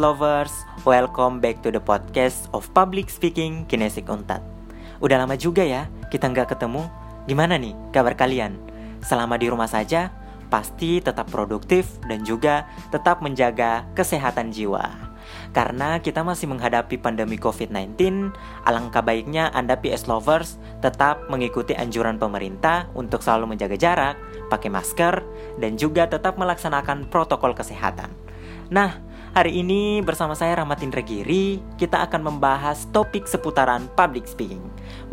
lovers, welcome back to the podcast of Public Speaking Kinesik Untat. Udah lama juga ya kita nggak ketemu. Gimana nih kabar kalian? Selama di rumah saja, pasti tetap produktif dan juga tetap menjaga kesehatan jiwa. Karena kita masih menghadapi pandemi COVID-19, alangkah baiknya Anda PS lovers tetap mengikuti anjuran pemerintah untuk selalu menjaga jarak, pakai masker, dan juga tetap melaksanakan protokol kesehatan. Nah, Hari ini bersama saya Rahmat Indra Giri, kita akan membahas topik seputaran public speaking.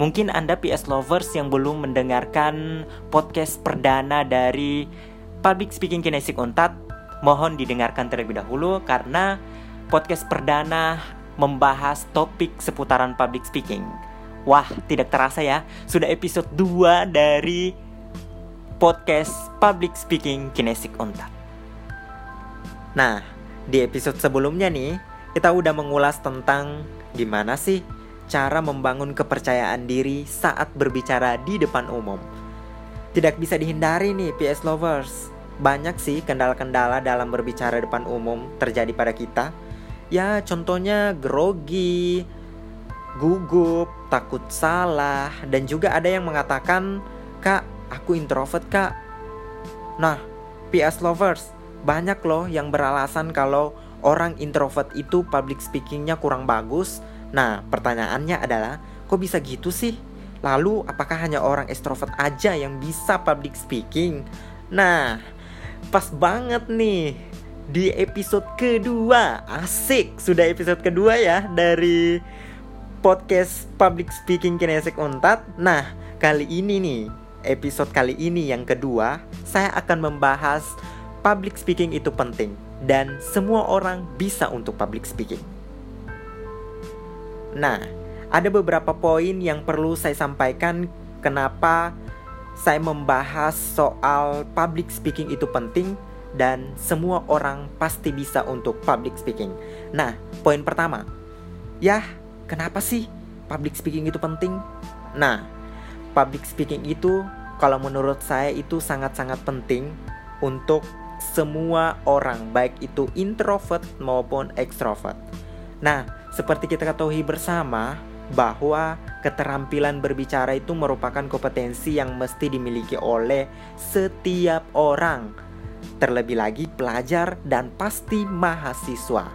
Mungkin Anda PS lovers yang belum mendengarkan podcast perdana dari Public Speaking Kinesik Untat, mohon didengarkan terlebih dahulu karena podcast perdana membahas topik seputaran public speaking. Wah, tidak terasa ya, sudah episode 2 dari podcast Public Speaking Kinesik Untat. Nah, di episode sebelumnya nih, kita udah mengulas tentang gimana sih cara membangun kepercayaan diri saat berbicara di depan umum. Tidak bisa dihindari nih PS lovers. Banyak sih kendala-kendala dalam berbicara depan umum terjadi pada kita. Ya contohnya grogi, gugup, takut salah, dan juga ada yang mengatakan, "Kak, aku introvert, Kak." Nah, PS lovers, banyak loh yang beralasan kalau orang introvert itu public speakingnya kurang bagus. Nah, pertanyaannya adalah, kok bisa gitu sih? Lalu, apakah hanya orang extrovert aja yang bisa public speaking? Nah, pas banget nih di episode kedua. Asik, sudah episode kedua ya dari podcast Public Speaking Kinesik Untat. Nah, kali ini nih, episode kali ini yang kedua, saya akan membahas public speaking itu penting dan semua orang bisa untuk public speaking. Nah, ada beberapa poin yang perlu saya sampaikan kenapa saya membahas soal public speaking itu penting dan semua orang pasti bisa untuk public speaking. Nah, poin pertama, ya, kenapa sih public speaking itu penting? Nah, public speaking itu kalau menurut saya itu sangat-sangat penting untuk semua orang, baik itu introvert maupun extrovert. Nah, seperti kita ketahui bersama bahwa keterampilan berbicara itu merupakan kompetensi yang mesti dimiliki oleh setiap orang, terlebih lagi pelajar dan pasti mahasiswa,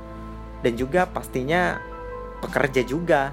dan juga pastinya pekerja juga.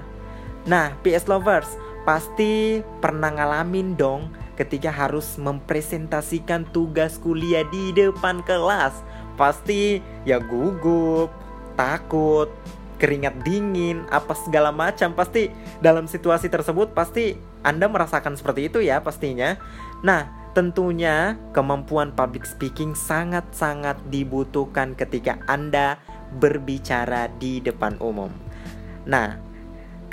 Nah, PS lovers pasti pernah ngalamin dong ketika harus mempresentasikan tugas kuliah di depan kelas. Pasti ya gugup, takut, keringat dingin, apa segala macam. Pasti dalam situasi tersebut pasti Anda merasakan seperti itu ya pastinya. Nah, tentunya kemampuan public speaking sangat-sangat dibutuhkan ketika Anda berbicara di depan umum. Nah,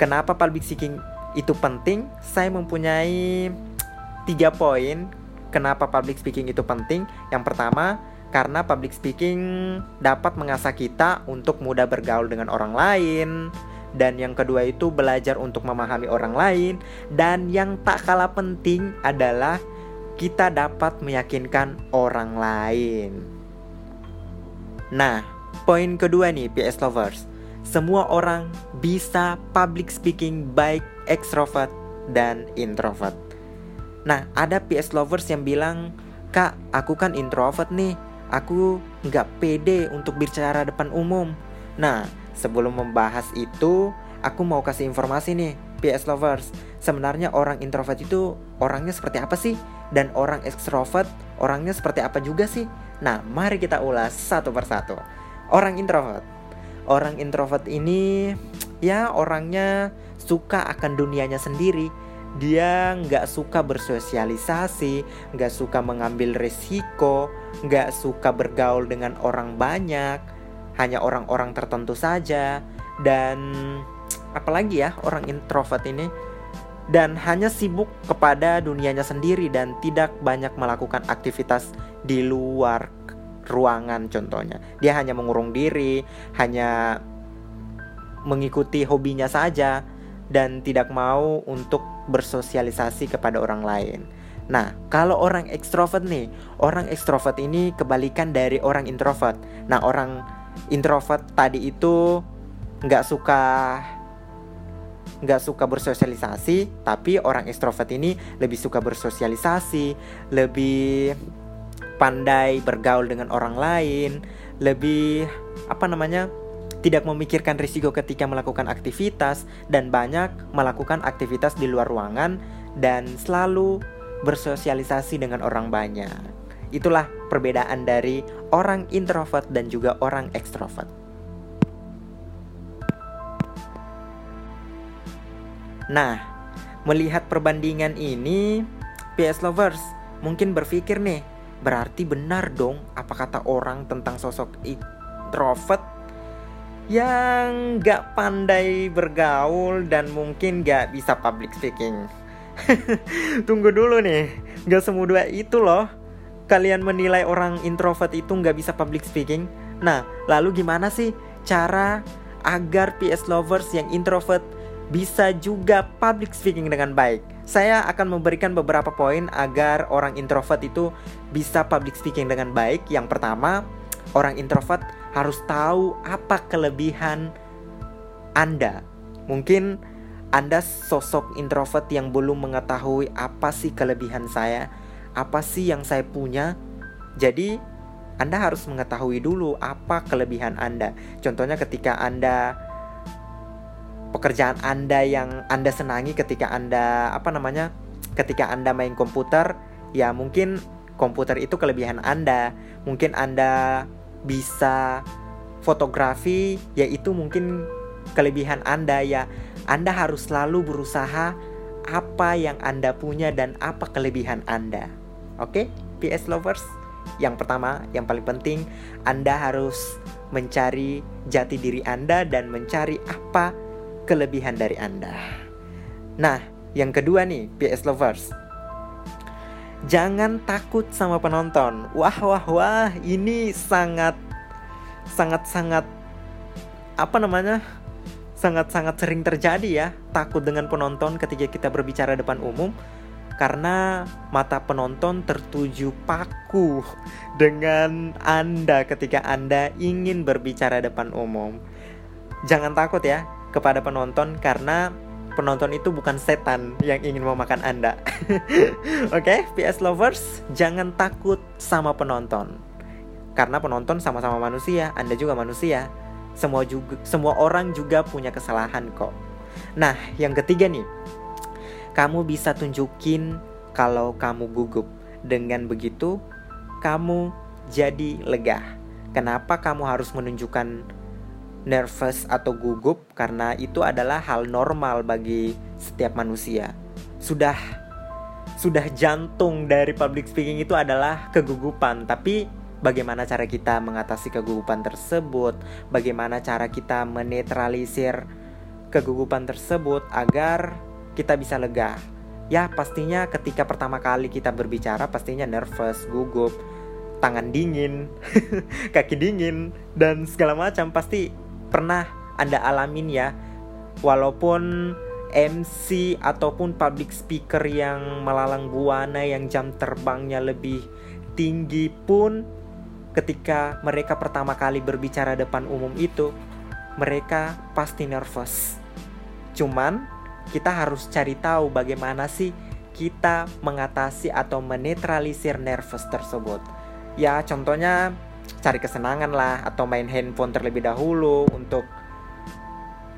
kenapa public speaking itu penting? Saya mempunyai tiga poin kenapa public speaking itu penting. Yang pertama, karena public speaking dapat mengasah kita untuk mudah bergaul dengan orang lain. Dan yang kedua itu belajar untuk memahami orang lain. Dan yang tak kalah penting adalah kita dapat meyakinkan orang lain. Nah, poin kedua nih PS lovers. Semua orang bisa public speaking baik extrovert dan introvert. Nah, ada PS lovers yang bilang, Kak, aku kan introvert nih. Aku nggak pede untuk bicara depan umum. Nah, sebelum membahas itu, aku mau kasih informasi nih, PS lovers. Sebenarnya orang introvert itu orangnya seperti apa sih? Dan orang extrovert orangnya seperti apa juga sih? Nah, mari kita ulas satu persatu. Orang introvert. Orang introvert ini ya orangnya suka akan dunianya sendiri dia nggak suka bersosialisasi, nggak suka mengambil resiko, nggak suka bergaul dengan orang banyak, hanya orang-orang tertentu saja, dan apalagi ya orang introvert ini, dan hanya sibuk kepada dunianya sendiri dan tidak banyak melakukan aktivitas di luar ruangan contohnya. Dia hanya mengurung diri, hanya mengikuti hobinya saja dan tidak mau untuk bersosialisasi kepada orang lain. Nah, kalau orang ekstrovert nih, orang ekstrovert ini kebalikan dari orang introvert. Nah, orang introvert tadi itu nggak suka nggak suka bersosialisasi, tapi orang ekstrovert ini lebih suka bersosialisasi, lebih pandai bergaul dengan orang lain, lebih apa namanya? Tidak memikirkan risiko ketika melakukan aktivitas dan banyak melakukan aktivitas di luar ruangan dan selalu bersosialisasi dengan orang banyak. Itulah perbedaan dari orang introvert dan juga orang ekstrovert. Nah, melihat perbandingan ini, PS lovers mungkin berpikir nih, berarti benar dong apa kata orang tentang sosok introvert yang gak pandai bergaul dan mungkin gak bisa public speaking. Tunggu dulu nih, gak semudah itu loh. Kalian menilai orang introvert itu gak bisa public speaking. Nah, lalu gimana sih cara agar PS lovers yang introvert bisa juga public speaking dengan baik. Saya akan memberikan beberapa poin agar orang introvert itu bisa public speaking dengan baik. Yang pertama, orang introvert harus tahu apa kelebihan Anda. Mungkin Anda sosok introvert yang belum mengetahui apa sih kelebihan saya, apa sih yang saya punya. Jadi, Anda harus mengetahui dulu apa kelebihan Anda. Contohnya ketika Anda pekerjaan Anda yang Anda senangi ketika Anda apa namanya? ketika Anda main komputer, ya mungkin komputer itu kelebihan Anda. Mungkin Anda bisa fotografi, yaitu mungkin kelebihan Anda ya. Anda harus selalu berusaha apa yang Anda punya dan apa kelebihan Anda. Oke, PS lovers. Yang pertama, yang paling penting, Anda harus mencari jati diri Anda dan mencari apa kelebihan dari Anda. Nah, yang kedua nih, PS lovers. Jangan takut sama penonton. Wah, wah, wah, ini sangat sangat sangat apa namanya? Sangat-sangat sering terjadi ya, takut dengan penonton ketika kita berbicara depan umum karena mata penonton tertuju paku dengan Anda ketika Anda ingin berbicara depan umum. Jangan takut ya, kepada penonton karena penonton itu bukan setan yang ingin memakan Anda. Oke, okay? PS lovers, jangan takut sama penonton. Karena penonton sama-sama manusia, Anda juga manusia. Semua juga semua orang juga punya kesalahan kok. Nah, yang ketiga nih. Kamu bisa tunjukin kalau kamu gugup. Dengan begitu, kamu jadi lega. Kenapa kamu harus menunjukkan nervous atau gugup karena itu adalah hal normal bagi setiap manusia. Sudah sudah jantung dari public speaking itu adalah kegugupan, tapi bagaimana cara kita mengatasi kegugupan tersebut? Bagaimana cara kita menetralisir kegugupan tersebut agar kita bisa lega? Ya, pastinya ketika pertama kali kita berbicara pastinya nervous, gugup, tangan dingin, kaki dingin dan segala macam pasti pernah Anda alamin ya walaupun MC ataupun public speaker yang melalang buana yang jam terbangnya lebih tinggi pun ketika mereka pertama kali berbicara depan umum itu mereka pasti nervous. Cuman kita harus cari tahu bagaimana sih kita mengatasi atau menetralisir nervous tersebut. Ya, contohnya cari kesenangan lah atau main handphone terlebih dahulu untuk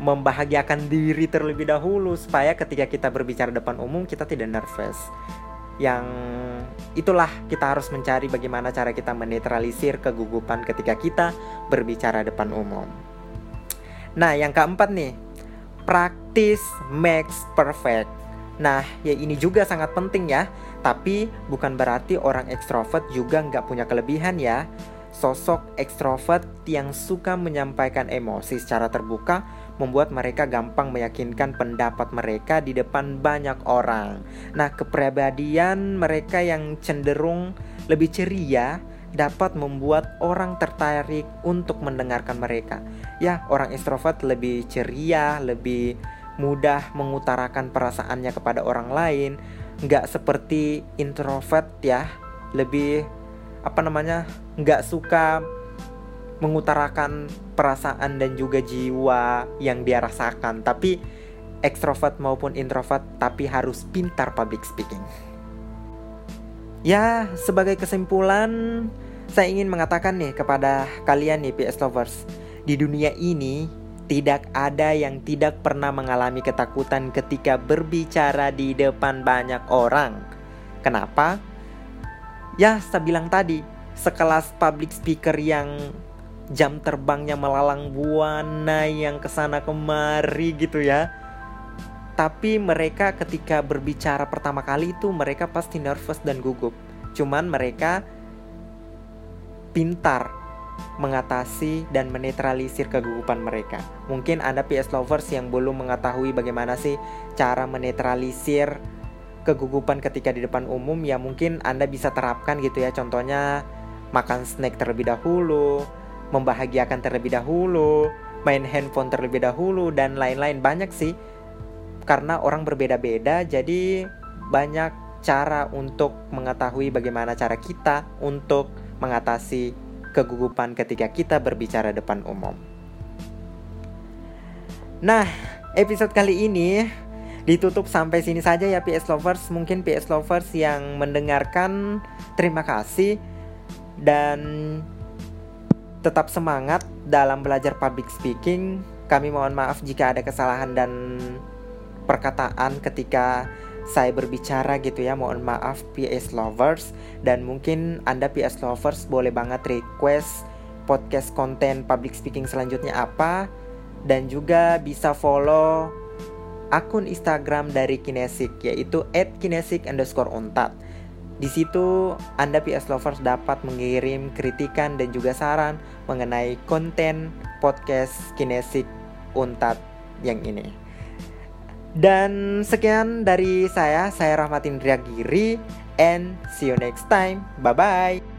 membahagiakan diri terlebih dahulu supaya ketika kita berbicara depan umum kita tidak nervous. Yang itulah kita harus mencari bagaimana cara kita menetralisir kegugupan ketika kita berbicara depan umum. Nah, yang keempat nih, practice makes perfect. Nah, ya ini juga sangat penting ya. Tapi bukan berarti orang ekstrovert juga nggak punya kelebihan ya. Sosok ekstrovert yang suka menyampaikan emosi secara terbuka membuat mereka gampang meyakinkan pendapat mereka di depan banyak orang. Nah, kepribadian mereka yang cenderung lebih ceria dapat membuat orang tertarik untuk mendengarkan mereka. Ya, orang ekstrovert lebih ceria, lebih mudah mengutarakan perasaannya kepada orang lain, nggak seperti introvert ya, lebih apa namanya nggak suka mengutarakan perasaan dan juga jiwa yang dia rasakan tapi ekstrovert maupun introvert tapi harus pintar public speaking ya sebagai kesimpulan saya ingin mengatakan nih kepada kalian nih PS lovers di dunia ini tidak ada yang tidak pernah mengalami ketakutan ketika berbicara di depan banyak orang. Kenapa? Ya, saya bilang tadi, sekelas public speaker yang jam terbangnya melalang buana yang ke sana kemari gitu ya. Tapi mereka ketika berbicara pertama kali itu mereka pasti nervous dan gugup. Cuman mereka pintar mengatasi dan menetralisir kegugupan mereka. Mungkin Anda PS lovers yang belum mengetahui bagaimana sih cara menetralisir kegugupan ketika di depan umum ya mungkin Anda bisa terapkan gitu ya. Contohnya makan snack terlebih dahulu, membahagiakan terlebih dahulu, main handphone terlebih dahulu dan lain-lain banyak sih. Karena orang berbeda-beda jadi banyak cara untuk mengetahui bagaimana cara kita untuk mengatasi kegugupan ketika kita berbicara depan umum. Nah, episode kali ini ditutup sampai sini saja ya PS lovers. Mungkin PS lovers yang mendengarkan terima kasih dan tetap semangat dalam belajar public speaking. Kami mohon maaf jika ada kesalahan dan perkataan ketika saya berbicara gitu ya mohon maaf PS lovers dan mungkin anda PS lovers boleh banget request podcast konten public speaking selanjutnya apa dan juga bisa follow akun Instagram dari Kinesik yaitu @kinesik underscore untat. Di situ Anda PS Lovers dapat mengirim kritikan dan juga saran mengenai konten podcast Kinesik Untat yang ini. Dan sekian dari saya, saya Rahmatin Giri and see you next time. Bye bye.